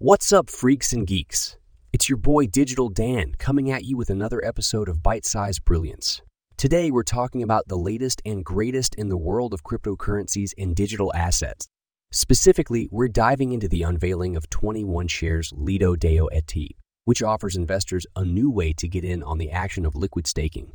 What's up, freaks and geeks? It's your boy Digital Dan coming at you with another episode of Bite Size Brilliance. Today, we're talking about the latest and greatest in the world of cryptocurrencies and digital assets. Specifically, we're diving into the unveiling of 21Shares Lido DAO ET, which offers investors a new way to get in on the action of liquid staking.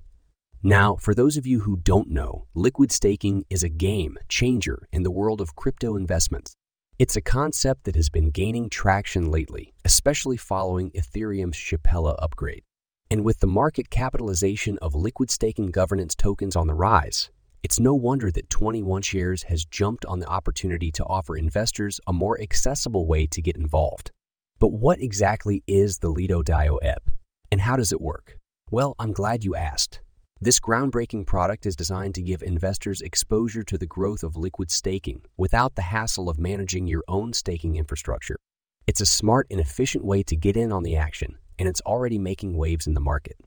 Now, for those of you who don't know, liquid staking is a game changer in the world of crypto investments. It's a concept that has been gaining traction lately, especially following Ethereum's Shapella upgrade. And with the market capitalization of liquid staking governance tokens on the rise, it's no wonder that 21Shares has jumped on the opportunity to offer investors a more accessible way to get involved. But what exactly is the Lido DAO EP, and how does it work? Well, I'm glad you asked. This groundbreaking product is designed to give investors exposure to the growth of liquid staking without the hassle of managing your own staking infrastructure. It's a smart and efficient way to get in on the action, and it's already making waves in the market.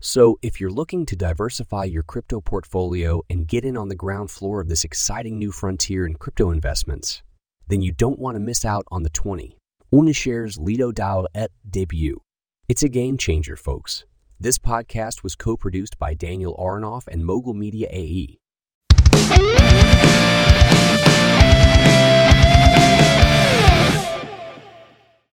So, if you're looking to diversify your crypto portfolio and get in on the ground floor of this exciting new frontier in crypto investments, then you don't want to miss out on the 20 Unishares Lido DAO et debut. It's a game changer, folks. This podcast was co produced by Daniel Aronoff and Mogul Media AE.